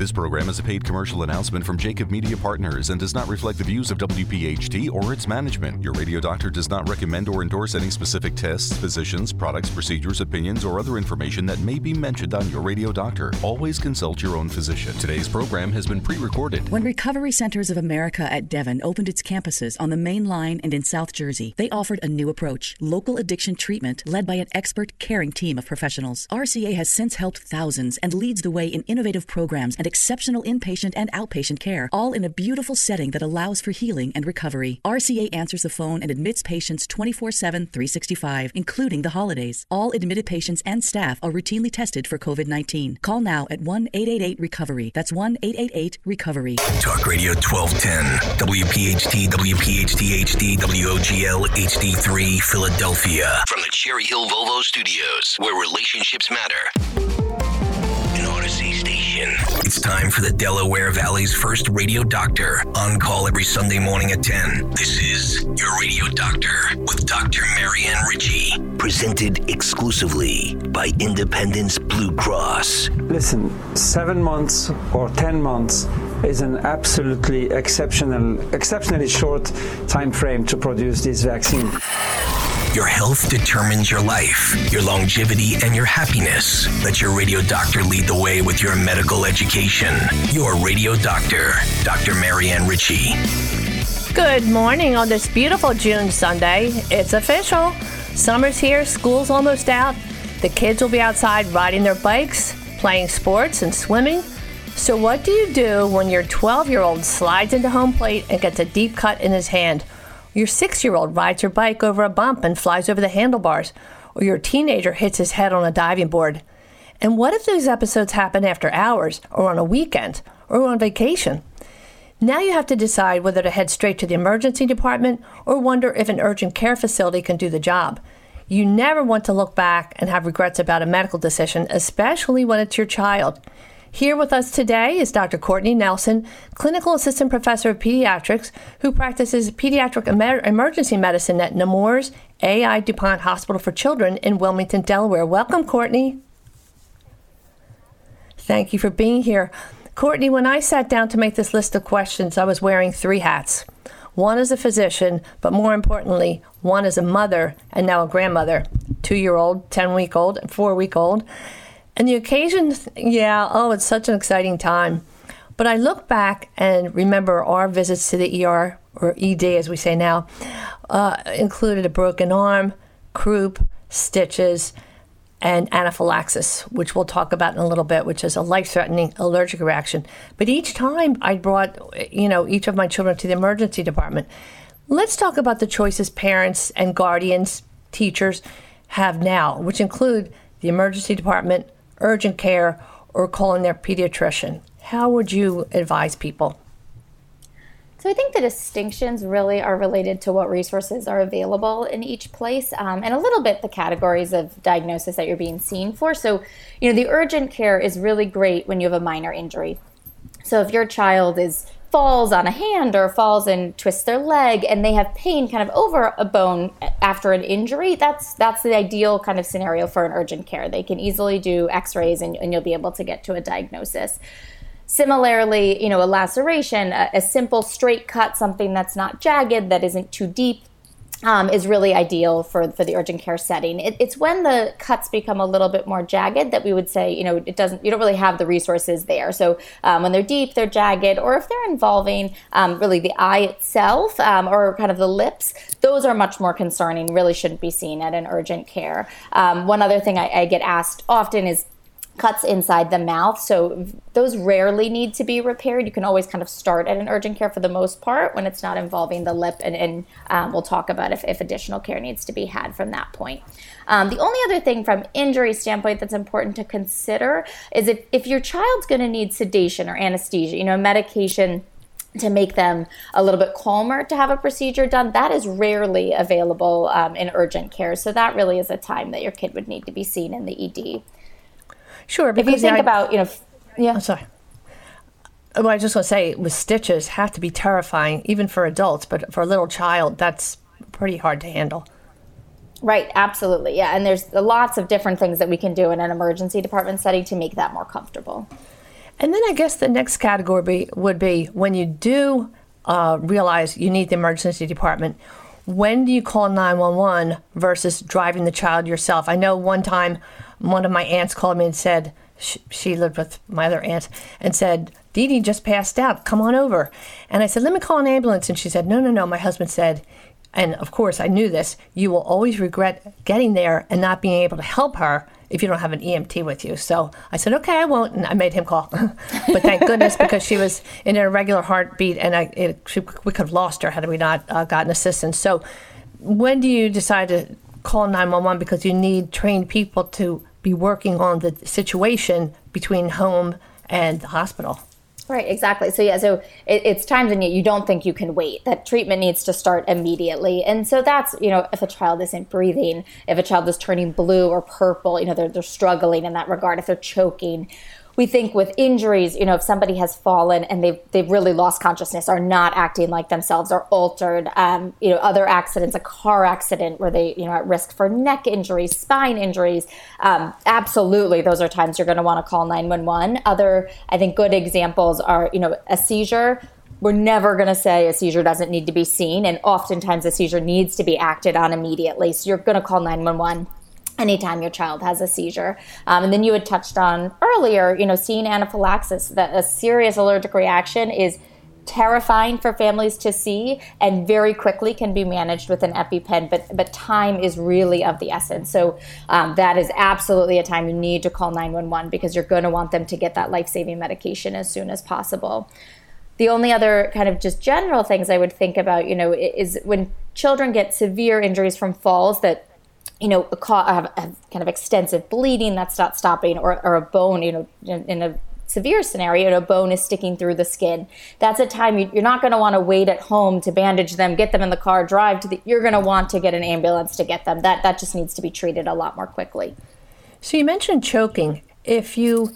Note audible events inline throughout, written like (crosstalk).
This program is a paid commercial announcement from Jacob Media Partners and does not reflect the views of WPHT or its management. Your radio doctor does not recommend or endorse any specific tests, physicians, products, procedures, opinions, or other information that may be mentioned on your radio doctor. Always consult your own physician. Today's program has been pre recorded. When Recovery Centers of America at Devon opened its campuses on the main line and in South Jersey, they offered a new approach local addiction treatment led by an expert, caring team of professionals. RCA has since helped thousands and leads the way in innovative programs and exceptional inpatient and outpatient care, all in a beautiful setting that allows for healing and recovery. RCA answers the phone and admits patients 24 7, 365, including the holidays. All admitted patients and staff are routinely tested for COVID 19. Call now at 1 888 Recovery. That's 1 888 Recovery. Talk Radio 1210, WPHT, WPHT HD, WOGL HD3, Philadelphia. From the Cherry Hill Volvo Studios, where relationships matter. It's time for the Delaware Valley's first radio doctor. On call every Sunday morning at 10. This is Your Radio Doctor with Dr. Marianne Ritchie. Presented exclusively by Independence Blue Cross. Listen, seven months or ten months is an absolutely exceptional, exceptionally short time frame to produce this vaccine. Your health determines your life, your longevity, and your happiness. Let your radio doctor lead the way with your medical education. Your radio doctor, Dr. Marianne Ritchie. Good morning on this beautiful June Sunday. It's official. Summer's here, school's almost out. The kids will be outside riding their bikes, playing sports, and swimming. So, what do you do when your 12 year old slides into home plate and gets a deep cut in his hand? Your six year old rides her bike over a bump and flies over the handlebars, or your teenager hits his head on a diving board. And what if those episodes happen after hours, or on a weekend, or on vacation? Now you have to decide whether to head straight to the emergency department or wonder if an urgent care facility can do the job. You never want to look back and have regrets about a medical decision, especially when it's your child. Here with us today is Dr. Courtney Nelson, Clinical Assistant Professor of Pediatrics, who practices pediatric emer- emergency medicine at Nemours AI DuPont Hospital for Children in Wilmington, Delaware. Welcome, Courtney. Thank you for being here. Courtney, when I sat down to make this list of questions, I was wearing three hats. One as a physician, but more importantly, one as a mother and now a grandmother, two year old, 10 week old, and four week old. And the occasion, yeah, oh, it's such an exciting time. But I look back and remember our visits to the ER, or ED as we say now, uh, included a broken arm, croup, stitches, and anaphylaxis, which we'll talk about in a little bit, which is a life-threatening allergic reaction. But each time I brought, you know, each of my children to the emergency department. Let's talk about the choices parents and guardians, teachers have now, which include the emergency department, urgent care, or calling their pediatrician. How would you advise people? So I think the distinctions really are related to what resources are available in each place, um, and a little bit the categories of diagnosis that you're being seen for. So, you know, the urgent care is really great when you have a minor injury. So if your child is falls on a hand or falls and twists their leg and they have pain kind of over a bone after an injury that's that's the ideal kind of scenario for an urgent care. They can easily do x-rays and, and you'll be able to get to a diagnosis. Similarly, you know, a laceration, a, a simple straight cut, something that's not jagged, that isn't too deep, um, is really ideal for, for the urgent care setting. It, it's when the cuts become a little bit more jagged that we would say, you know, it doesn't, you don't really have the resources there. So um, when they're deep, they're jagged, or if they're involving um, really the eye itself um, or kind of the lips, those are much more concerning, really shouldn't be seen at an urgent care. Um, one other thing I, I get asked often is, cuts inside the mouth. So those rarely need to be repaired. You can always kind of start at an urgent care for the most part when it's not involving the lip. And, and um, we'll talk about if, if additional care needs to be had from that point. Um, the only other thing from injury standpoint that's important to consider is if, if your child's going to need sedation or anesthesia, you know, medication to make them a little bit calmer to have a procedure done, that is rarely available um, in urgent care. So that really is a time that your kid would need to be seen in the ED. Sure, if you think about, you know, yeah. I'm sorry. Well, I was just going to say, with stitches, have to be terrifying, even for adults, but for a little child, that's pretty hard to handle. Right, absolutely. Yeah, and there's lots of different things that we can do in an emergency department setting to make that more comfortable. And then I guess the next category be, would be when you do uh, realize you need the emergency department. When do you call 911 versus driving the child yourself? I know one time one of my aunts called me and said, she, she lived with my other aunt, and said, Dee Dee just passed out. Come on over. And I said, Let me call an ambulance. And she said, No, no, no. My husband said, and of course I knew this, you will always regret getting there and not being able to help her if you don't have an EMT with you. So I said, okay, I won't. And I made him call. (laughs) but thank goodness because she was in a regular heartbeat and I, it, she, we could have lost her had we not uh, gotten assistance. So when do you decide to call 911 because you need trained people to be working on the situation between home and the hospital? Right, exactly. So yeah, so it, it's times when you, don't think you can wait. That treatment needs to start immediately, and so that's you know if a child isn't breathing, if a child is turning blue or purple, you know they're they're struggling in that regard. If they're choking, we think with injuries, you know, if somebody has fallen and they've they've really lost consciousness, are not acting like themselves, are altered, um, you know, other accidents, a car accident where they, you know, at risk for neck injuries, spine injuries, um, absolutely, those are times you're going to want to call 911. Other, I think, good examples are, you know, a seizure. We're never going to say a seizure doesn't need to be seen and oftentimes a seizure needs to be acted on immediately. So you're going to call 911 anytime your child has a seizure. Um, and then you had touched on earlier, you know, seeing anaphylaxis, that a serious allergic reaction is terrifying for families to see and very quickly can be managed with an EpiPen, but, but time is really of the essence. So um, that is absolutely a time you need to call 911 because you're going to want them to get that life saving medication as soon as possible. The only other kind of just general things I would think about, you know, is when children get severe injuries from falls that you know, have, kind of extensive bleeding that's not stopping, or, or a bone, you know, in, in a severe scenario, a bone is sticking through the skin. That's a time you, are not going to want to wait at home to bandage them, get them in the car, drive to the. You're going to want to get an ambulance to get them. That that just needs to be treated a lot more quickly. So you mentioned choking. If you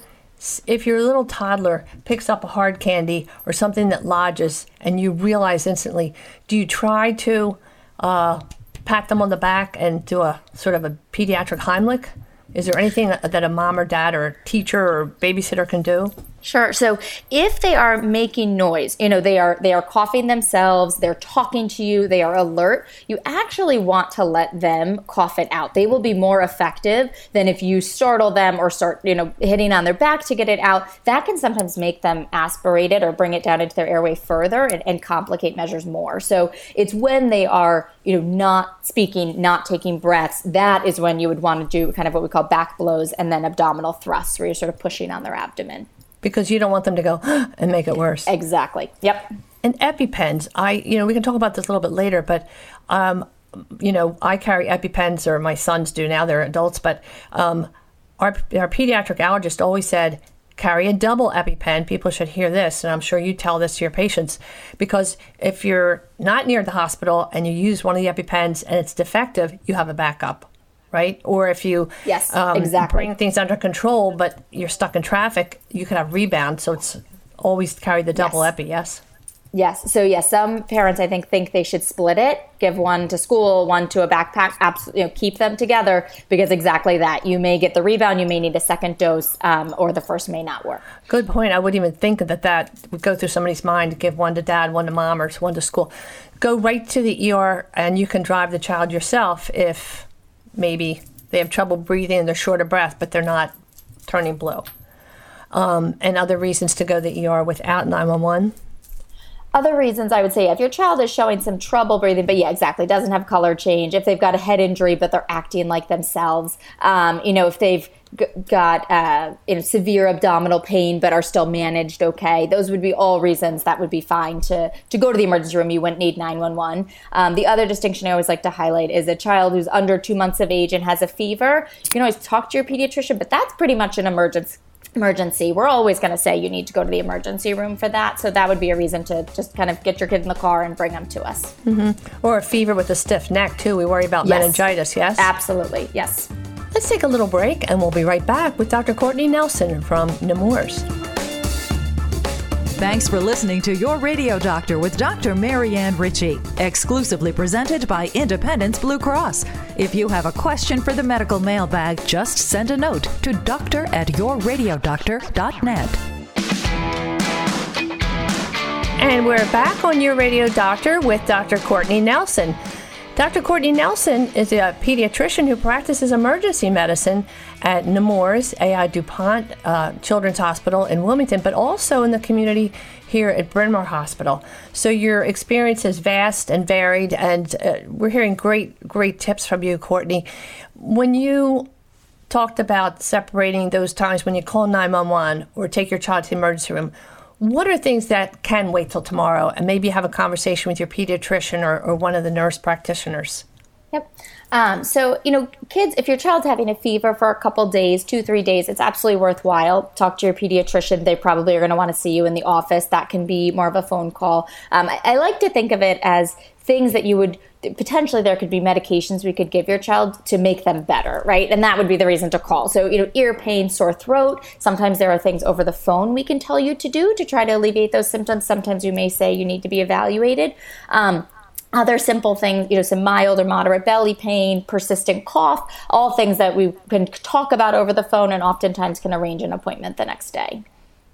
if your little toddler picks up a hard candy or something that lodges and you realize instantly, do you try to uh, pat them on the back and do a sort of a pediatric Heimlich? Is there anything that a mom or dad or teacher or babysitter can do? Sure. So if they are making noise, you know, they are they are coughing themselves, they're talking to you, they are alert, you actually want to let them cough it out. They will be more effective than if you startle them or start, you know, hitting on their back to get it out. That can sometimes make them aspirate it or bring it down into their airway further and, and complicate measures more. So it's when they are, you know, not speaking, not taking breaths, that is when you would want to do kind of what we call back blows and then abdominal thrusts where you're sort of pushing on their abdomen because you don't want them to go (gasps) and make it worse. Exactly. Yep. And EpiPens, I you know we can talk about this a little bit later, but um, you know I carry EpiPens, or my sons do now. They're adults, but um, our our pediatric allergist always said carry a double EpiPen. People should hear this, and I'm sure you tell this to your patients because if you're not near the hospital and you use one of the EpiPens and it's defective, you have a backup right? Or if you yes, um, exactly. bring things under control, but you're stuck in traffic, you can have rebound. So it's always carry the double yes. epi. Yes. Yes. So yes, some parents I think think they should split it, give one to school, one to a backpack. Absolutely, you know, keep them together because exactly that. You may get the rebound, you may need a second dose, um, or the first may not work. Good point. I wouldn't even think that that would go through somebody's mind to give one to dad, one to mom, or one to school. Go right to the ER, and you can drive the child yourself if maybe they have trouble breathing they're short of breath, but they're not turning blue. Um, and other reasons to go to the ER without 911? Other reasons I would say if your child is showing some trouble breathing, but yeah, exactly, doesn't have color change, if they've got a head injury but they're acting like themselves, um, you know, if they've g- got uh, you know, severe abdominal pain but are still managed okay, those would be all reasons that would be fine to to go to the emergency room. You wouldn't need 911. Um, the other distinction I always like to highlight is a child who's under two months of age and has a fever. You can always talk to your pediatrician, but that's pretty much an emergency emergency, we're always going to say you need to go to the emergency room for that. So that would be a reason to just kind of get your kid in the car and bring them to us. Mm-hmm. Or a fever with a stiff neck, too. We worry about yes. meningitis, yes? Absolutely, yes. Let's take a little break and we'll be right back with Dr. Courtney Nelson from Nemours. Thanks for listening to Your Radio Doctor with Dr. Marianne Ritchie, exclusively presented by Independence Blue Cross. If you have a question for the medical mailbag, just send a note to doctor at yourradiodoctor.net. And we're back on Your Radio Doctor with Dr. Courtney Nelson. Dr. Courtney Nelson is a pediatrician who practices emergency medicine at Nemours AI DuPont uh, Children's Hospital in Wilmington, but also in the community here at Bryn Mawr Hospital. So your experience is vast and varied, and uh, we're hearing great, great tips from you, Courtney. When you talked about separating those times when you call 911 or take your child to the emergency room, what are things that can wait till tomorrow and maybe have a conversation with your pediatrician or, or one of the nurse practitioners? Yep. Um, so, you know, kids, if your child's having a fever for a couple days, two, three days, it's absolutely worthwhile. Talk to your pediatrician. They probably are going to want to see you in the office. That can be more of a phone call. Um, I, I like to think of it as things that you would potentially there could be medications we could give your child to make them better, right? And that would be the reason to call. So, you know, ear pain, sore throat. Sometimes there are things over the phone we can tell you to do to try to alleviate those symptoms. Sometimes we may say you need to be evaluated. Um, other simple things, you know, some mild or moderate belly pain, persistent cough, all things that we can talk about over the phone and oftentimes can arrange an appointment the next day.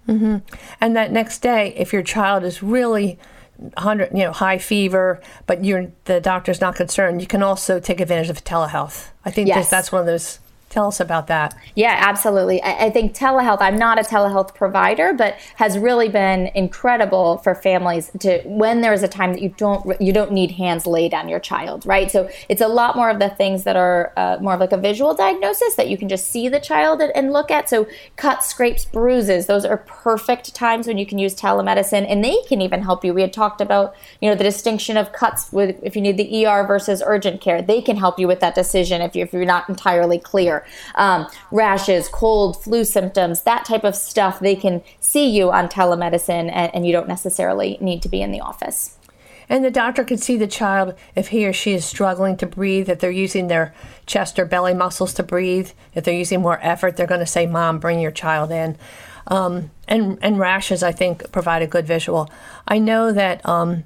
Mm-hmm. And that next day, if your child is really 100, you know, high fever, but you're the doctor's not concerned, you can also take advantage of telehealth. I think yes. that's one of those Tell us about that. Yeah, absolutely. I, I, think telehealth, I'm not a telehealth provider, but has really been incredible for families to when there's a time that you don't you don't need hands laid on your child, right? So it's a lot more of the things that are uh, more of like a visual diagnosis that you can just see the child and, and look at. So cuts, scrapes, bruises, those are perfect times when you can use telemedicine and they can even help you. We had talked about, you know, the distinction of cuts with if you need the ER versus urgent care. They can help you with that decision if, you, if you're not entirely clear um, rashes, cold, flu symptoms, that type of stuff, they can see you on telemedicine and, and you don't necessarily need to be in the office. And the doctor can see the child if he or she is struggling to breathe, if they're using their chest or belly muscles to breathe. If they're using more effort, they're going to say, Mom, bring your child in. Um, and, and rashes, I think, provide a good visual. I know that um,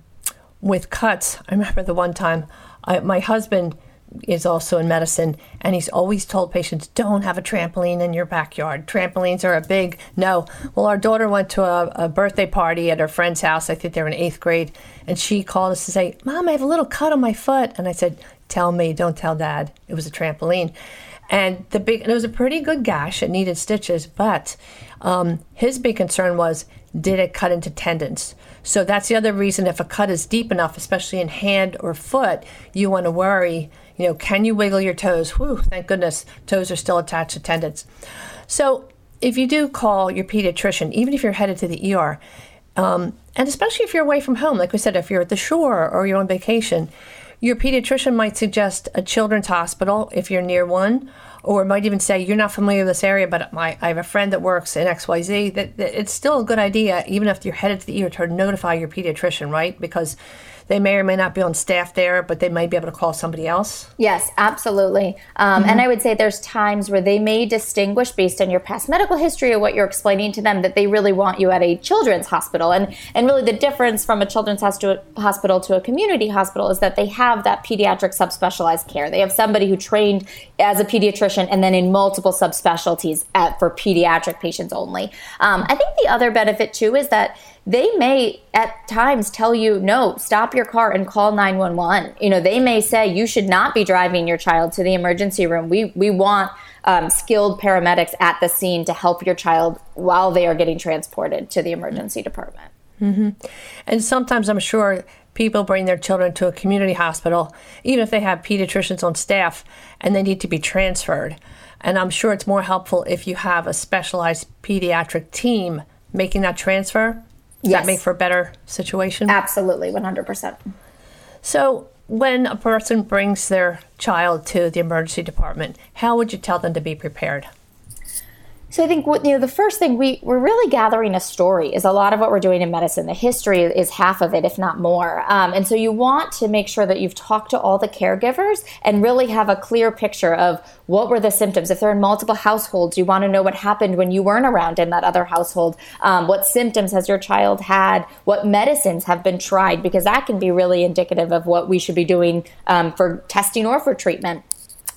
with cuts, I remember the one time I, my husband is also in medicine, and he's always told patients don't have a trampoline in your backyard. Trampolines are a big no. Well, our daughter went to a, a birthday party at her friend's house. I think they were in eighth grade, and she called us to say, "Mom, I have a little cut on my foot," and I said, "Tell me, don't tell Dad. It was a trampoline." And the big, and it was a pretty good gash. It needed stitches, but um, his big concern was, did it cut into tendons? So that's the other reason. If a cut is deep enough, especially in hand or foot, you want to worry you know, can you wiggle your toes? Whew, thank goodness toes are still attached to tendons. So if you do call your pediatrician, even if you're headed to the ER, um, and especially if you're away from home, like we said, if you're at the shore or you're on vacation, your pediatrician might suggest a children's hospital if you're near one, or might even say you're not familiar with this area, but my, I have a friend that works in XYZ. That, that it's still a good idea, even if you're headed to the ER, to notify your pediatrician, right? Because they may or may not be on staff there, but they might be able to call somebody else? Yes, absolutely. Um, mm-hmm. And I would say there's times where they may distinguish based on your past medical history or what you're explaining to them that they really want you at a children's hospital. And, and really, the difference from a children's hospital to a community hospital is that they have that pediatric subspecialized care. They have somebody who trained as a pediatrician and then in multiple subspecialties at, for pediatric patients only. Um, I think the other benefit too is that they may at times tell you, no, stop your car and call 911. You know, they may say you should not be driving your child to the emergency room. We, we want um, skilled paramedics at the scene to help your child while they are getting transported to the emergency department. Mm-hmm. And sometimes I'm sure people bring their children to a community hospital, even if they have pediatricians on staff and they need to be transferred. And I'm sure it's more helpful if you have a specialized pediatric team making that transfer yes. that make for a better situation? Absolutely, 100%. So, when a person brings their child to the emergency department, how would you tell them to be prepared? So I think you know the first thing we we're really gathering a story is a lot of what we're doing in medicine. The history is half of it, if not more. Um, and so you want to make sure that you've talked to all the caregivers and really have a clear picture of what were the symptoms. If they're in multiple households, you want to know what happened when you weren't around in that other household. Um, what symptoms has your child had? What medicines have been tried? Because that can be really indicative of what we should be doing um, for testing or for treatment.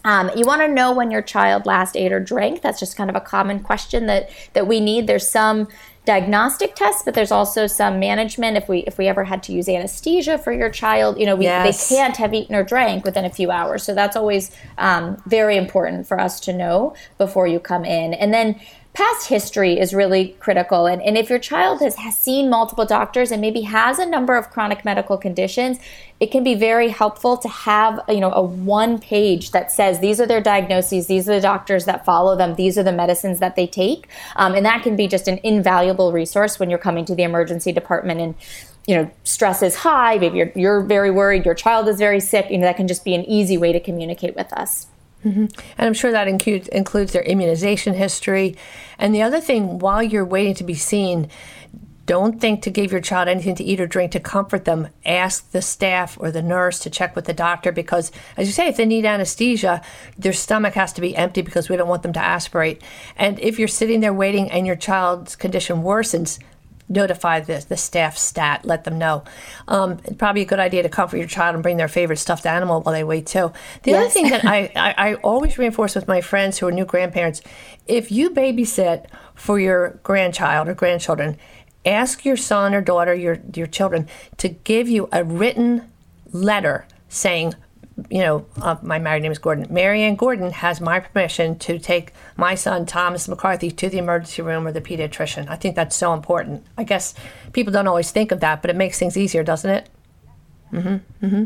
Um, you want to know when your child last ate or drank. That's just kind of a common question that that we need. There's some diagnostic tests, but there's also some management. If we if we ever had to use anesthesia for your child, you know, we, yes. they can't have eaten or drank within a few hours. So that's always um, very important for us to know before you come in. And then past history is really critical. And, and if your child has, has seen multiple doctors and maybe has a number of chronic medical conditions, it can be very helpful to have you know a one page that says these are their diagnoses these are the doctors that follow them these are the medicines that they take um, and that can be just an invaluable resource when you're coming to the emergency department and you know stress is high maybe you're, you're very worried your child is very sick you know that can just be an easy way to communicate with us Mm-hmm. And I'm sure that includes, includes their immunization history. And the other thing, while you're waiting to be seen, don't think to give your child anything to eat or drink to comfort them. Ask the staff or the nurse to check with the doctor because, as you say, if they need anesthesia, their stomach has to be empty because we don't want them to aspirate. And if you're sitting there waiting and your child's condition worsens, notify the, the staff stat, let them know. Um, probably a good idea to comfort your child and bring their favorite stuffed animal while they wait too. The yes. other thing that (laughs) I, I, I always reinforce with my friends who are new grandparents, if you babysit for your grandchild or grandchildren, ask your son or daughter, your, your children, to give you a written letter saying, you know, uh, my married name is Gordon. Marianne Gordon has my permission to take my son Thomas McCarthy to the emergency room or the pediatrician. I think that's so important. I guess people don't always think of that, but it makes things easier, doesn't it? Mm-hmm. Mm-hmm.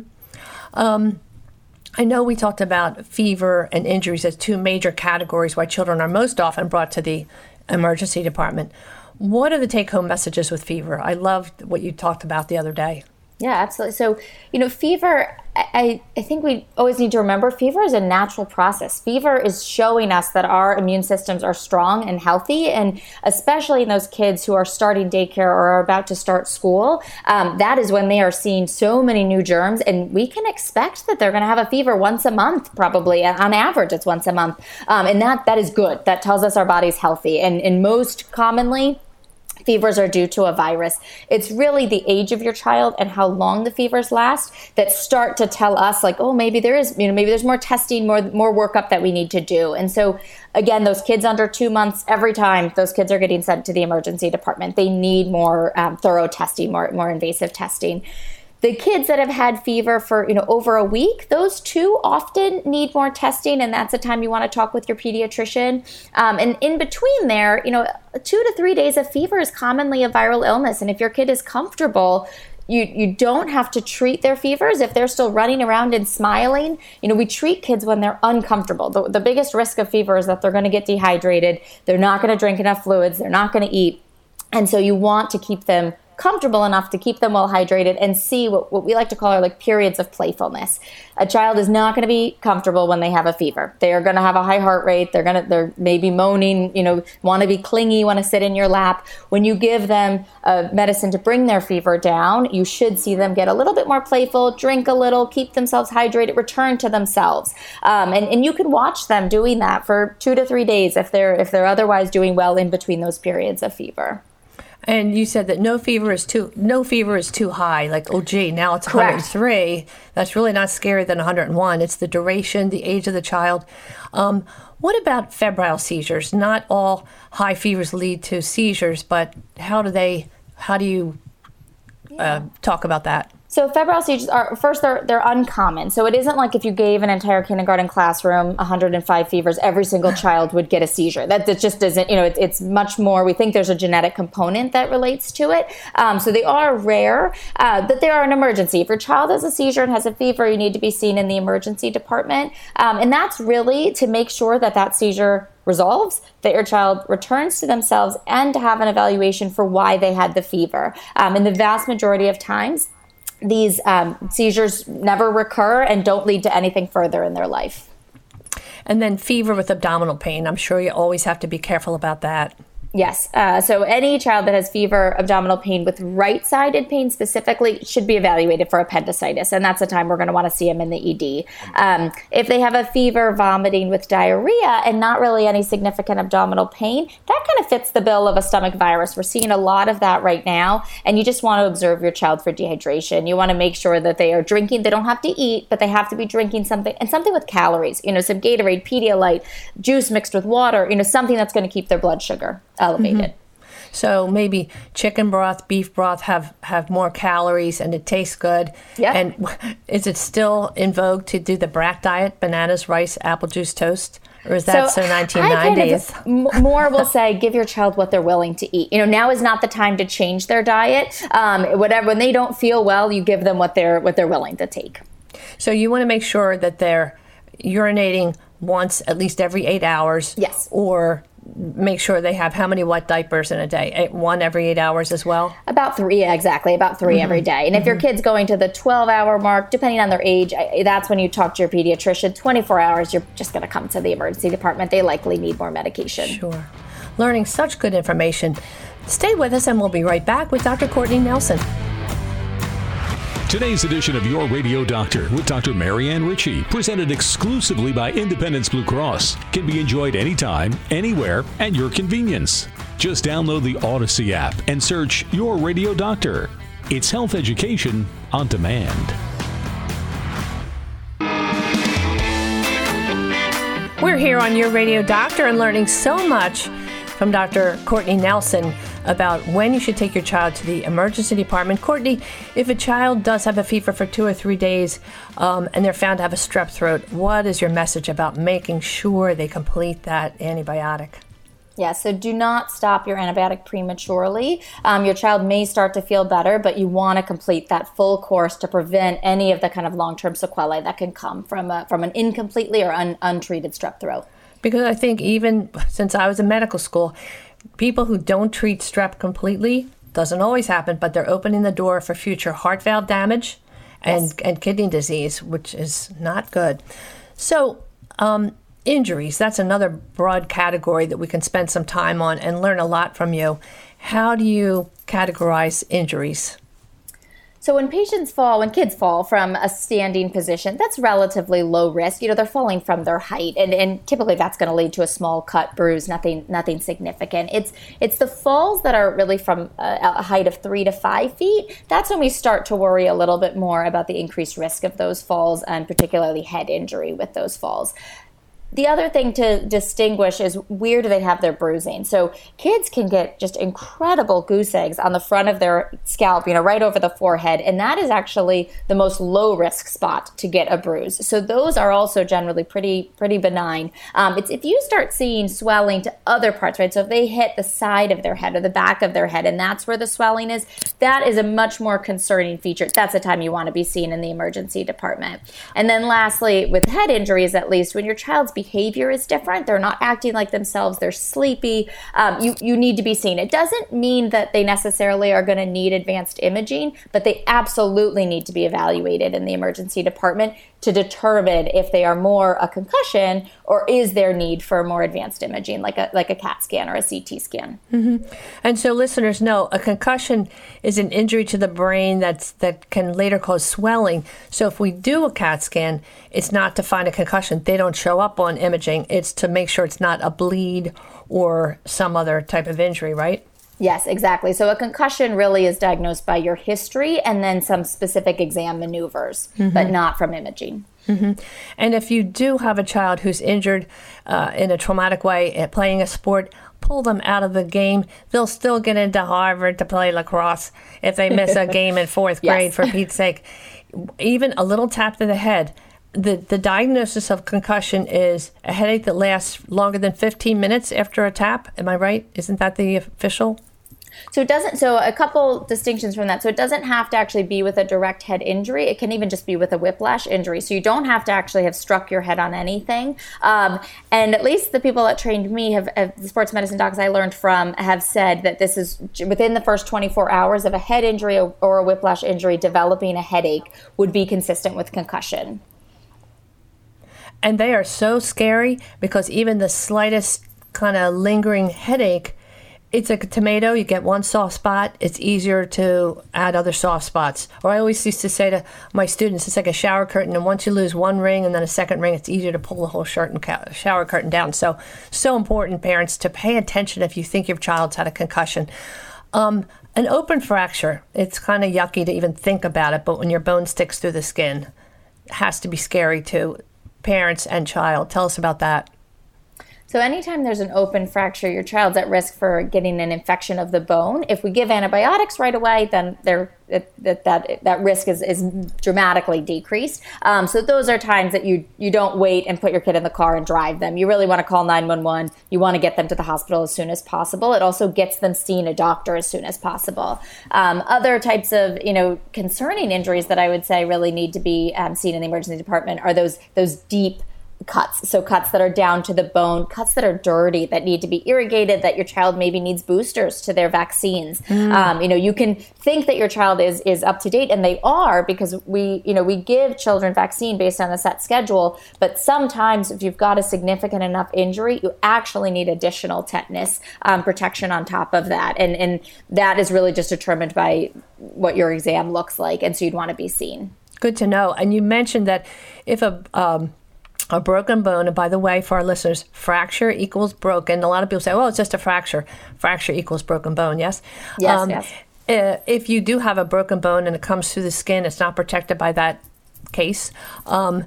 Um, I know we talked about fever and injuries as two major categories why children are most often brought to the emergency department. What are the take-home messages with fever? I loved what you talked about the other day. Yeah, absolutely. So, you know, fever, I, I think we always need to remember fever is a natural process. Fever is showing us that our immune systems are strong and healthy. And especially in those kids who are starting daycare or are about to start school, um, that is when they are seeing so many new germs. And we can expect that they're going to have a fever once a month, probably. On average, it's once a month. Um, and that, that is good. That tells us our body's healthy. And, and most commonly, fevers are due to a virus. It's really the age of your child and how long the fevers last that start to tell us like, oh, maybe there is, you know, maybe there's more testing, more more workup that we need to do. And so again, those kids under two months, every time those kids are getting sent to the emergency department, they need more um, thorough testing, more more invasive testing. The kids that have had fever for you know over a week, those two often need more testing, and that's the time you want to talk with your pediatrician. Um, and in between there, you know, two to three days of fever is commonly a viral illness, and if your kid is comfortable you you don't have to treat their fevers if they're still running around and smiling you know we treat kids when they're uncomfortable the, the biggest risk of fever is that they're going to get dehydrated they're not going to drink enough fluids they're not going to eat and so you want to keep them comfortable enough to keep them well hydrated and see what, what we like to call our like periods of playfulness. A child is not going to be comfortable when they have a fever. They are going to have a high heart rate. They're going to they're maybe moaning, you know, want to be clingy, want to sit in your lap. When you give them a medicine to bring their fever down, you should see them get a little bit more playful, drink a little, keep themselves hydrated, return to themselves. Um, and, and you can watch them doing that for two to three days if they're if they're otherwise doing well in between those periods of fever. And you said that no fever is too no fever is too high. Like oh gee, now it's Correct. 103. That's really not scarier than 101. It's the duration, the age of the child. Um, what about febrile seizures? Not all high fevers lead to seizures, but how do they? How do you uh, talk about that? So febrile seizures are first they're they're uncommon. So it isn't like if you gave an entire kindergarten classroom 105 fevers, every single (sighs) child would get a seizure. That, that just doesn't you know it, it's much more. We think there's a genetic component that relates to it. Um, so they are rare, uh, but they are an emergency. If your child has a seizure and has a fever, you need to be seen in the emergency department, um, and that's really to make sure that that seizure resolves, that your child returns to themselves, and to have an evaluation for why they had the fever. Um, in the vast majority of times these um, seizures never recur and don't lead to anything further in their life. And then fever with abdominal pain. I'm sure you always have to be careful about that. Yes. Uh, so any child that has fever, abdominal pain with right sided pain specifically should be evaluated for appendicitis. And that's the time we're going to want to see them in the ED. Um, if they have a fever, vomiting with diarrhea, and not really any significant abdominal pain, that kind of fits the bill of a stomach virus. We're seeing a lot of that right now. And you just want to observe your child for dehydration. You want to make sure that they are drinking. They don't have to eat, but they have to be drinking something and something with calories, you know, some Gatorade, Pedialyte, juice mixed with water, you know, something that's going to keep their blood sugar elevated. Mm-hmm. So maybe chicken broth, beef broth have, have more calories and it tastes good. Yeah. And (laughs) is it still in vogue to do the brat diet, bananas, rice, apple juice, toast? Or is that so, so 1990s? I kind of more will say give your child what they're willing to eat. You know, now is not the time to change their diet. Um, whatever when they don't feel well, you give them what they're what they're willing to take. So you want to make sure that they're urinating once at least every eight hours. Yes. Or make sure they have how many wet diapers in a day? One every eight hours as well? About three, yeah, exactly. About 3 mm-hmm. every day. And if mm-hmm. your kid's going to the 12 hour mark, depending on their age, that's when you talk to your pediatrician. 24 hours, you're just going to come to the emergency department. They likely need more medication. Sure. Learning such good information. Stay with us, and we'll be right back with Dr. Courtney Nelson. Today's edition of Your Radio Doctor with Dr. Marianne Ritchie, presented exclusively by Independence Blue Cross, can be enjoyed anytime, anywhere, at your convenience. Just download the Odyssey app and search Your Radio Doctor. It's health education on demand. We're here on Your Radio Doctor and learning so much from Dr. Courtney Nelson about when you should take your child to the emergency department. Courtney, if a child does have a fever for two or three days um, and they're found to have a strep throat, what is your message about making sure they complete that antibiotic? Yeah, so do not stop your antibiotic prematurely. Um, your child may start to feel better, but you want to complete that full course to prevent any of the kind of long-term sequelae that can come from a, from an incompletely or un, untreated strep throat. Because I think even since I was in medical school, people who don't treat strep completely doesn't always happen, but they're opening the door for future heart valve damage and, yes. and kidney disease, which is not good. So, um, injuries, that's another broad category that we can spend some time on and learn a lot from you. How do you categorize injuries? So when patients fall, when kids fall from a standing position, that's relatively low risk. You know, they're falling from their height, and, and typically that's going to lead to a small cut, bruise, nothing, nothing significant. It's it's the falls that are really from a, a height of three to five feet. That's when we start to worry a little bit more about the increased risk of those falls, and particularly head injury with those falls. The other thing to distinguish is where do they have their bruising. So kids can get just incredible goose eggs on the front of their scalp, you know, right over the forehead, and that is actually the most low risk spot to get a bruise. So those are also generally pretty pretty benign. Um, it's if you start seeing swelling to other parts, right? So if they hit the side of their head or the back of their head, and that's where the swelling is, that is a much more concerning feature. That's the time you want to be seen in the emergency department. And then lastly, with head injuries, at least when your child's behavior is different. They're not acting like themselves. They're sleepy. Um, you, you need to be seen. It doesn't mean that they necessarily are going to need advanced imaging, but they absolutely need to be evaluated in the emergency department to determine if they are more a concussion or is there need for more advanced imaging like a like a CAT scan or a CT scan. Mm-hmm. And so listeners know a concussion is an injury to the brain that's that can later cause swelling. So if we do a CAT scan, it's not to find a concussion. They don't show up on imaging. It's to make sure it's not a bleed or some other type of injury, right? Yes, exactly. So a concussion really is diagnosed by your history and then some specific exam maneuvers, mm-hmm. but not from imaging. Mm-hmm. And if you do have a child who's injured uh, in a traumatic way at playing a sport, pull them out of the game. They'll still get into Harvard to play lacrosse if they miss a game in fourth (laughs) grade, yes. for Pete's sake. Even a little tap to the head. The, the diagnosis of concussion is a headache that lasts longer than 15 minutes after a tap. Am I right? Isn't that the official? So it doesn't. So a couple distinctions from that. So it doesn't have to actually be with a direct head injury. It can even just be with a whiplash injury. So you don't have to actually have struck your head on anything. Um, and at least the people that trained me have, have, the sports medicine docs I learned from have said that this is within the first 24 hours of a head injury or a whiplash injury, developing a headache would be consistent with concussion. And they are so scary because even the slightest kind of lingering headache it's like a tomato. You get one soft spot. It's easier to add other soft spots. Or I always used to say to my students, it's like a shower curtain, and once you lose one ring and then a second ring, it's easier to pull the whole shower curtain down. So, so important, parents, to pay attention if you think your child's had a concussion. Um, an open fracture, it's kind of yucky to even think about it, but when your bone sticks through the skin, has to be scary to parents and child. Tell us about that. So anytime there's an open fracture, your child's at risk for getting an infection of the bone. If we give antibiotics right away, then that that that risk is, is dramatically decreased. Um, so those are times that you you don't wait and put your kid in the car and drive them. You really want to call 911. You want to get them to the hospital as soon as possible. It also gets them seeing a doctor as soon as possible. Um, other types of you know concerning injuries that I would say really need to be um, seen in the emergency department are those those deep cuts. So cuts that are down to the bone, cuts that are dirty, that need to be irrigated, that your child maybe needs boosters to their vaccines. Mm. Um, you know, you can think that your child is is up to date, and they are because we, you know, we give children vaccine based on a set schedule. But sometimes, if you've got a significant enough injury, you actually need additional tetanus um, protection on top of that, and and that is really just determined by what your exam looks like, and so you'd want to be seen. Good to know. And you mentioned that if a um, a broken bone. And by the way, for our listeners, fracture equals broken. A lot of people say, "Oh, it's just a fracture." Fracture equals broken bone. Yes. Yes. Um, yes. Uh, if you do have a broken bone and it comes through the skin, it's not protected by that case. Um,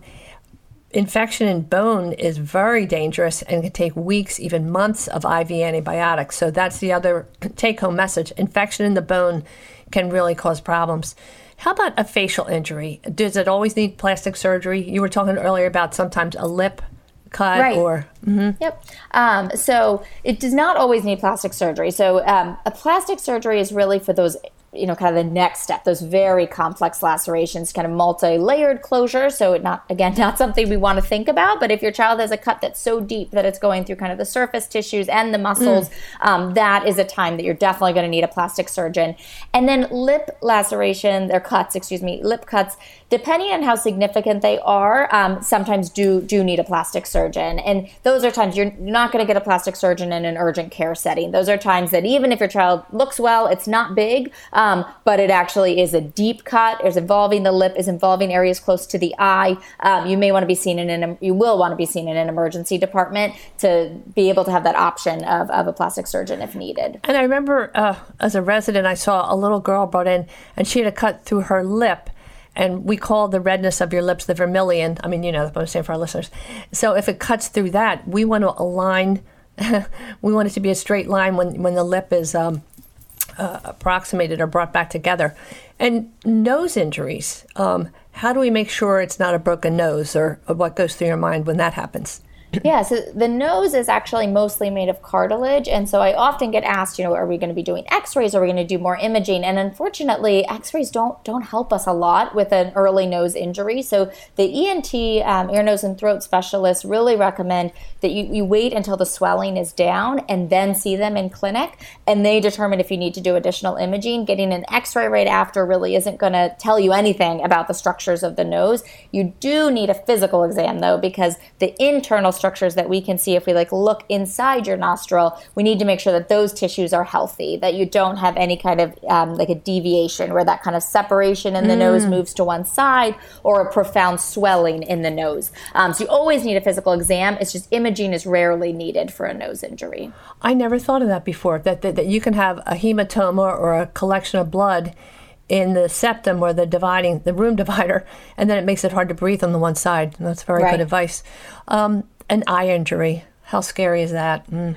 infection in bone is very dangerous and can take weeks, even months of IV antibiotics. So that's the other take home message. Infection in the bone can really cause problems. How about a facial injury? Does it always need plastic surgery? You were talking earlier about sometimes a lip cut right. or mm-hmm. yep um, so it does not always need plastic surgery so um, a plastic surgery is really for those you know, kind of the next step, those very complex lacerations, kind of multi-layered closure. So not, again, (laughs) not something we want to think about, but if your child has a cut that's so deep that it's going through kind of the surface tissues and the muscles, mm. um, that is a time that you're definitely going to need a plastic surgeon. And then lip laceration, their cuts, excuse me, lip cuts, depending on how significant they are, um, sometimes do do need a plastic surgeon. And those are times you're not going to get a plastic surgeon in an urgent care setting. Those are times that even if your child looks well, it's not big, um, but it actually is a deep cut. Is involving the lip, is involving areas close to the eye. Um, you may want to be seen in an you will want to be seen in an emergency department to be able to have that option of, of a plastic surgeon if needed. And I remember uh, as a resident, I saw a little girl brought in, and she had a cut through her lip and we call the redness of your lips the vermilion. I mean, you know what I'm saying for our listeners. So if it cuts through that, we want to align. (laughs) we want it to be a straight line when when the lip is um, uh, approximated or brought back together. And nose injuries. Um, how do we make sure it's not a broken nose, or, or what goes through your mind when that happens? Yeah, so the nose is actually mostly made of cartilage. And so I often get asked, you know, are we going to be doing x-rays? Are we going to do more imaging? And unfortunately, x-rays don't don't help us a lot with an early nose injury. So the ENT, um, ear, nose, and throat specialists really recommend that you, you wait until the swelling is down and then see them in clinic. And they determine if you need to do additional imaging. Getting an x-ray right after really isn't going to tell you anything about the structures of the nose. You do need a physical exam though, because the internal structures that we can see if we like look inside your nostril, we need to make sure that those tissues are healthy, that you don't have any kind of um, like a deviation where that kind of separation in the mm. nose moves to one side or a profound swelling in the nose. Um, so you always need a physical exam. It's just imaging is rarely needed for a nose injury. I never thought of that before, that, that, that you can have a hematoma or a collection of blood in the septum or the dividing the room divider and then it makes it hard to breathe on the one side that's very right. good advice um, an eye injury. How scary is that? Mm.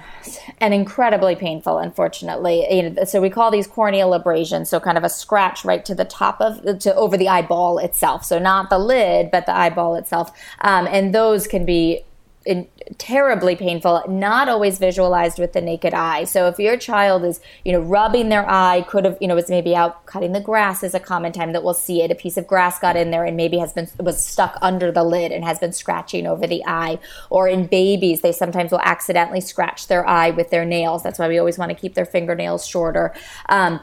And incredibly painful, unfortunately. So we call these corneal abrasions. So kind of a scratch right to the top of, to over the eyeball itself. So not the lid, but the eyeball itself. Um, and those can be in, terribly painful, not always visualized with the naked eye. So if your child is, you know, rubbing their eye, could have, you know, was maybe out cutting the grass is a common time that we'll see it. A piece of grass got in there and maybe has been was stuck under the lid and has been scratching over the eye. Or in babies, they sometimes will accidentally scratch their eye with their nails. That's why we always want to keep their fingernails shorter. Um,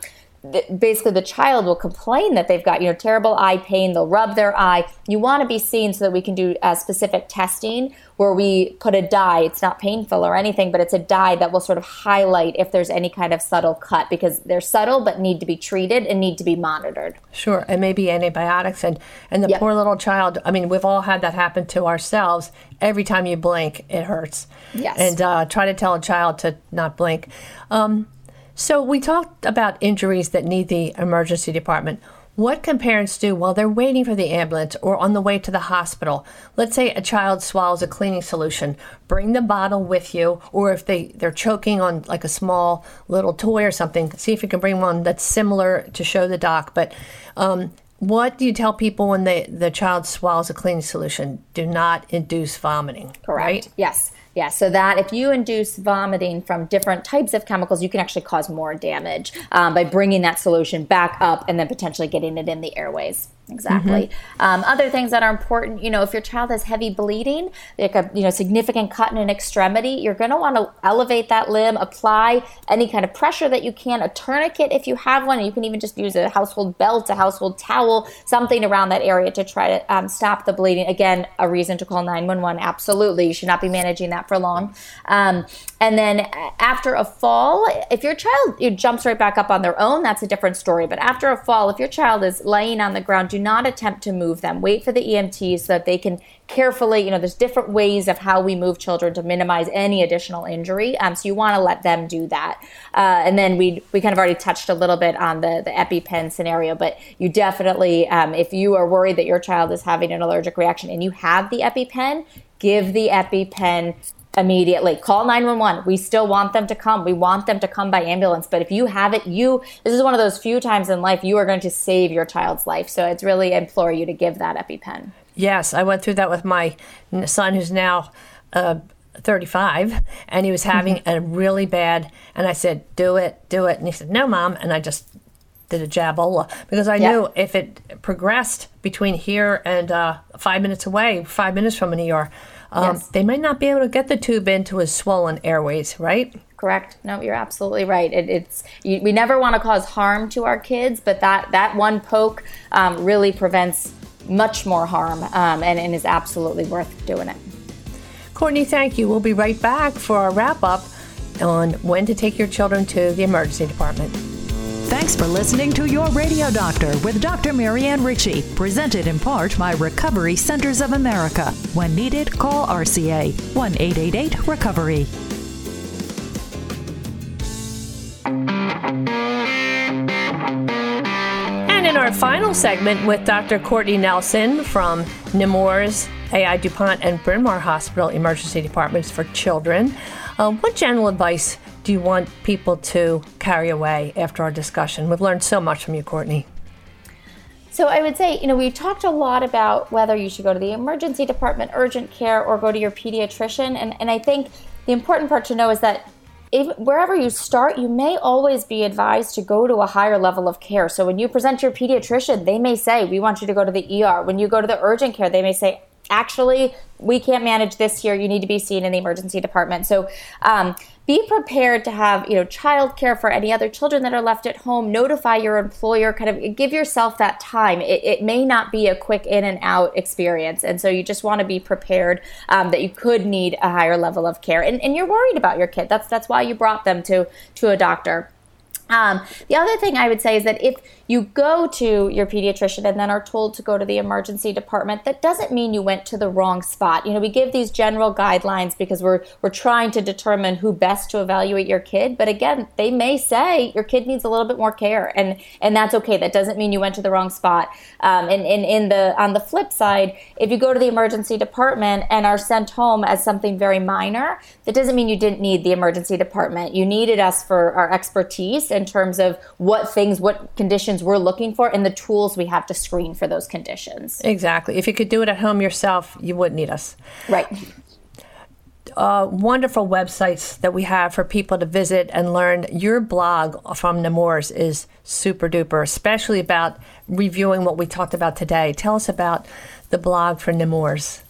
basically the child will complain that they've got you know terrible eye pain. They'll rub their eye. You want to be seen so that we can do uh, specific testing where we put a dye. It's not painful or anything but it's a dye that will sort of highlight if there's any kind of subtle cut because they're subtle but need to be treated and need to be monitored. Sure and maybe antibiotics. And and the yep. poor little child i mean we've all had that happen to ourselves. Every time you blink it hurts. Yes. And uh, try to tell a child to not blink. Um, so we talked about injuries that need the emergency department. What can parents do while they're waiting for the ambulance or on the way to the hospital? Let's say a child swallows a cleaning solution. Bring the bottle with you, or if they, they're choking on like a small little toy or something, see if you can bring one that's similar to show the doc. But um, what do you tell people when they, the child swallows a cleaning solution? Do not induce vomiting. Correct. Right? Yes. Yeah, so that if you induce vomiting from different types of chemicals, you can actually cause more damage um, by bringing that solution back up and then potentially getting it in the airways. Exactly. Mm-hmm. Um, other things that are important, you know, if your child has heavy bleeding, like a you know significant cut in an extremity, you're going to want to elevate that limb, apply any kind of pressure that you can, a tourniquet if you have one, and you can even just use a household belt, a household towel, something around that area to try to um, stop the bleeding. Again, a reason to call 911. Absolutely, you should not be managing that for long. Um, and then after a fall, if your child jumps right back up on their own, that's a different story. But after a fall, if your child is laying on the ground do not attempt to move them. Wait for the EMTs so that they can carefully, you know, there's different ways of how we move children to minimize any additional injury. Um, so you want to let them do that. Uh, and then we we kind of already touched a little bit on the the EpiPen scenario, but you definitely, um, if you are worried that your child is having an allergic reaction and you have the EpiPen, give the EpiPen immediately. Call 911. We still want them to come. We want them to come by ambulance. But if you have it, you, this is one of those few times in life you are going to save your child's life. So it's really implore you to give that EpiPen. Yes, I went through that with my son who's now uh, 35 and he was having mm-hmm. a really bad, and I said, do it, do it. And he said, no, mom. And I just did a jabola because I knew if it progressed between here and uh, five minutes away, five minutes from an ER, um, yes. they might not be able to get the tube into his swollen airways, right? Correct. No, you're absolutely right. It, it's you, we never want to cause harm to our kids, but that that one poke um, really prevents much more harm, um, and, and is absolutely worth doing it. Courtney, thank you. We'll be right back for our wrap up on when to take your children to the emergency department. Thanks for listening to Your Radio Doctor with Dr. Marianne Ritchie, presented in part by Recovery Centers of America. When needed, call RCA 1 888 Recovery. And in our final segment with Dr. Courtney Nelson from Nemours, AI DuPont, and Bryn Mawr Hospital Emergency Departments for Children, uh, what general advice do you want people to carry away after our discussion? We've learned so much from you, Courtney. So I would say, you know, we talked a lot about whether you should go to the emergency department, urgent care, or go to your pediatrician. And, and I think the important part to know is that if, wherever you start, you may always be advised to go to a higher level of care. So when you present your pediatrician, they may say, we want you to go to the ER. When you go to the urgent care, they may say, actually, we can't manage this here. You need to be seen in the emergency department. So, um, be prepared to have you know childcare for any other children that are left at home. Notify your employer kind of give yourself that time. It, it may not be a quick in and out experience and so you just want to be prepared um, that you could need a higher level of care. And, and you're worried about your kid. That's that's why you brought them to to a doctor. Um, the other thing I would say is that if you go to your pediatrician and then are told to go to the emergency department, that doesn't mean you went to the wrong spot. You know, we give these general guidelines because we're we're trying to determine who best to evaluate your kid. But again, they may say your kid needs a little bit more care, and and that's okay. That doesn't mean you went to the wrong spot. Um, and, and in the on the flip side, if you go to the emergency department and are sent home as something very minor, that doesn't mean you didn't need the emergency department. You needed us for our expertise in terms of what things, what conditions we're looking for, and the tools we have to screen for those conditions. Exactly. If you could do it at home yourself, you wouldn't need us. Right. Uh, wonderful websites that we have for people to visit and learn. Your blog from Nemours is super duper, especially about reviewing what we talked about today. Tell us about the blog for Nemours.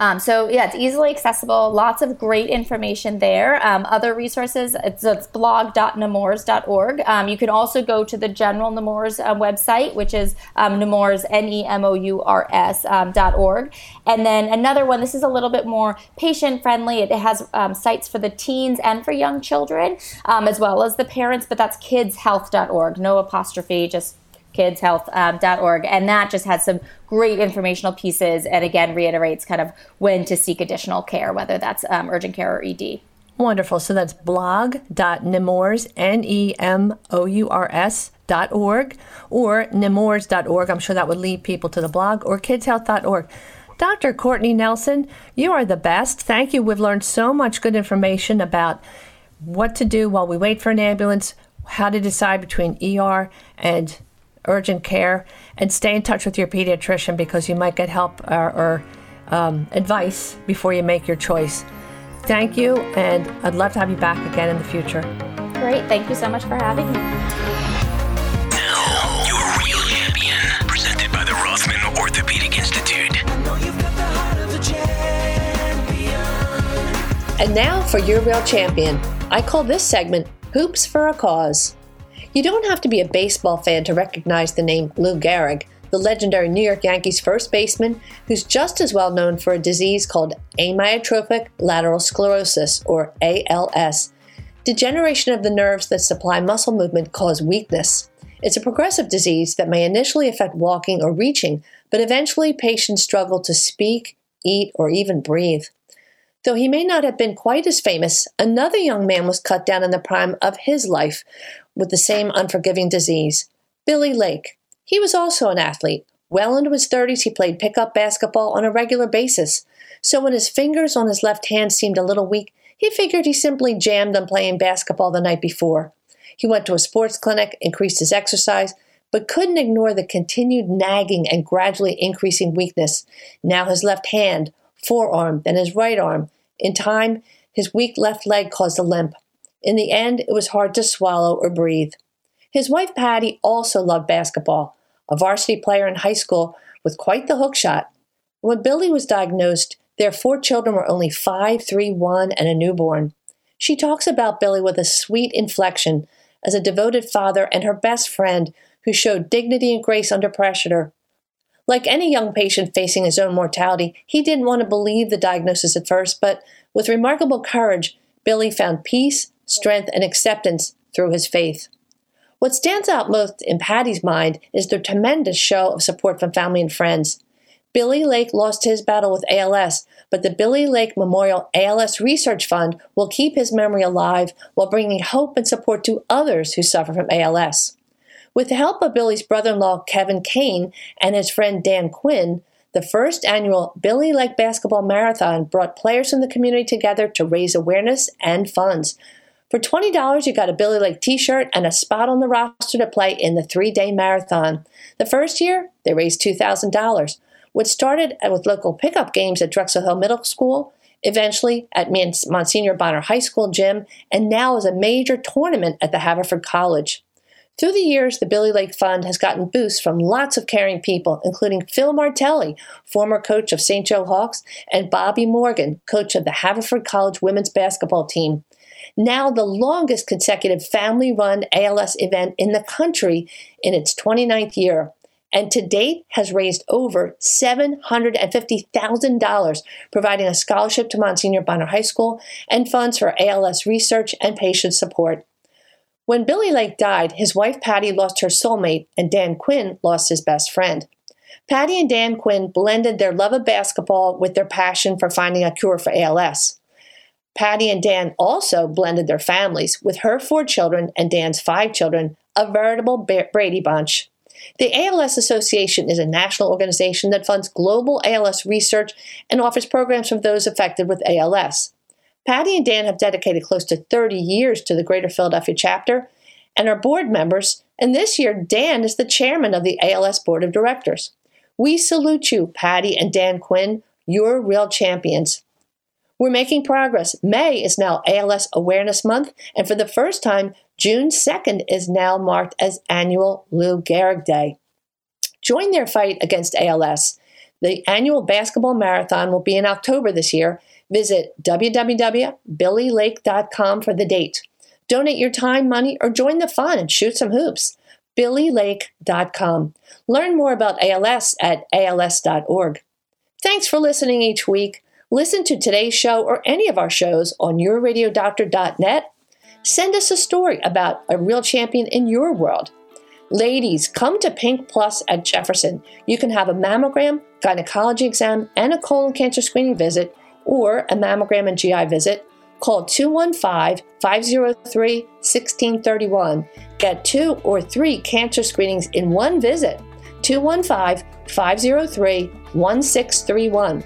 Um, so yeah, it's easily accessible. Lots of great information there. Um, other resources, it's, it's blog.nemours.org. Um, you can also go to the general Nemours uh, website, which is um, Nemours, N-E-M-O-U-R-S um, dot org. And then another one, this is a little bit more patient friendly. It has um, sites for the teens and for young children, um, as well as the parents, but that's kidshealth.org. No apostrophe, just kidshealth.org. Um, and that just has some great informational pieces and again reiterates kind of when to seek additional care, whether that's um, urgent care or ED. Wonderful. So that's blog.nemours, N E M O U R S dot org or nemours.org. I'm sure that would lead people to the blog or kidshealth.org. Dr. Courtney Nelson, you are the best. Thank you. We've learned so much good information about what to do while we wait for an ambulance, how to decide between ER and urgent care, and stay in touch with your pediatrician because you might get help or, or um, advice before you make your choice. Thank you, and I'd love to have you back again in the future. Great. Thank you so much for having me. Now, your real champion, presented by the Rothman Orthopedic Institute. And now for your real champion. I call this segment Hoops for a Cause. You don't have to be a baseball fan to recognize the name Lou Gehrig, the legendary New York Yankees first baseman who's just as well known for a disease called amyotrophic lateral sclerosis, or ALS. Degeneration of the nerves that supply muscle movement cause weakness. It's a progressive disease that may initially affect walking or reaching, but eventually patients struggle to speak, eat, or even breathe. Though he may not have been quite as famous, another young man was cut down in the prime of his life with the same unforgiving disease Billy Lake. He was also an athlete. Well into his 30s, he played pickup basketball on a regular basis. So when his fingers on his left hand seemed a little weak, he figured he simply jammed them playing basketball the night before. He went to a sports clinic, increased his exercise, but couldn't ignore the continued nagging and gradually increasing weakness. Now his left hand, forearm, then his right arm. In time, his weak left leg caused a limp. In the end, it was hard to swallow or breathe. His wife Patty also loved basketball, a varsity player in high school with quite the hook shot. When Billy was diagnosed, their four children were only five, three, one, and a newborn. She talks about Billy with a sweet inflection as a devoted father and her best friend who showed dignity and grace under pressure like any young patient facing his own mortality, he didn't want to believe the diagnosis at first, but with remarkable courage, Billy found peace, strength, and acceptance through his faith. What stands out most in Patty's mind is the tremendous show of support from family and friends. Billy Lake lost his battle with ALS, but the Billy Lake Memorial ALS Research Fund will keep his memory alive while bringing hope and support to others who suffer from ALS. With the help of Billy's brother in law, Kevin Kane, and his friend Dan Quinn, the first annual Billy Lake Basketball Marathon brought players from the community together to raise awareness and funds. For $20, you got a Billy Lake t shirt and a spot on the roster to play in the three day marathon. The first year, they raised $2,000. What started with local pickup games at Drexel Hill Middle School, eventually at Monsignor Bonner High School gym, and now is a major tournament at the Haverford College. Through the years, the Billy Lake Fund has gotten boosts from lots of caring people, including Phil Martelli, former coach of St. Joe Hawks, and Bobby Morgan, coach of the Haverford College women's basketball team. Now, the longest consecutive family run ALS event in the country in its 29th year, and to date has raised over $750,000, providing a scholarship to Monsignor Bonner High School and funds for ALS research and patient support. When Billy Lake died, his wife Patty lost her soulmate, and Dan Quinn lost his best friend. Patty and Dan Quinn blended their love of basketball with their passion for finding a cure for ALS. Patty and Dan also blended their families, with her four children and Dan's five children, a veritable Brady Bunch. The ALS Association is a national organization that funds global ALS research and offers programs for those affected with ALS. Patty and Dan have dedicated close to 30 years to the Greater Philadelphia chapter and are board members, and this year Dan is the chairman of the ALS Board of Directors. We salute you, Patty and Dan Quinn. You're real champions. We're making progress. May is now ALS Awareness Month, and for the first time, June 2nd is now marked as annual Lou Gehrig Day. Join their fight against ALS. The annual basketball marathon will be in October this year, Visit www.billylake.com for the date. Donate your time, money, or join the fun and shoot some hoops. billylake.com. Learn more about ALS at als.org. Thanks for listening each week. Listen to today's show or any of our shows on yourradiodoctor.net. Send us a story about a real champion in your world. Ladies, come to Pink Plus at Jefferson. You can have a mammogram, gynecology exam, and a colon cancer screening visit or a mammogram and GI visit, Call 215 503 1631. Get two or three cancer screenings in one visit. 215 503 1631.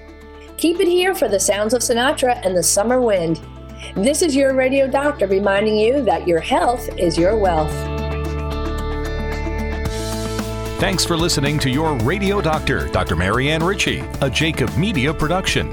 Keep it here for the sounds of Sinatra and the summer wind. This is your radio doctor reminding you that your health is your wealth. Thanks for listening to your radio doctor, Dr. Marianne Ritchie, a Jacob Media production.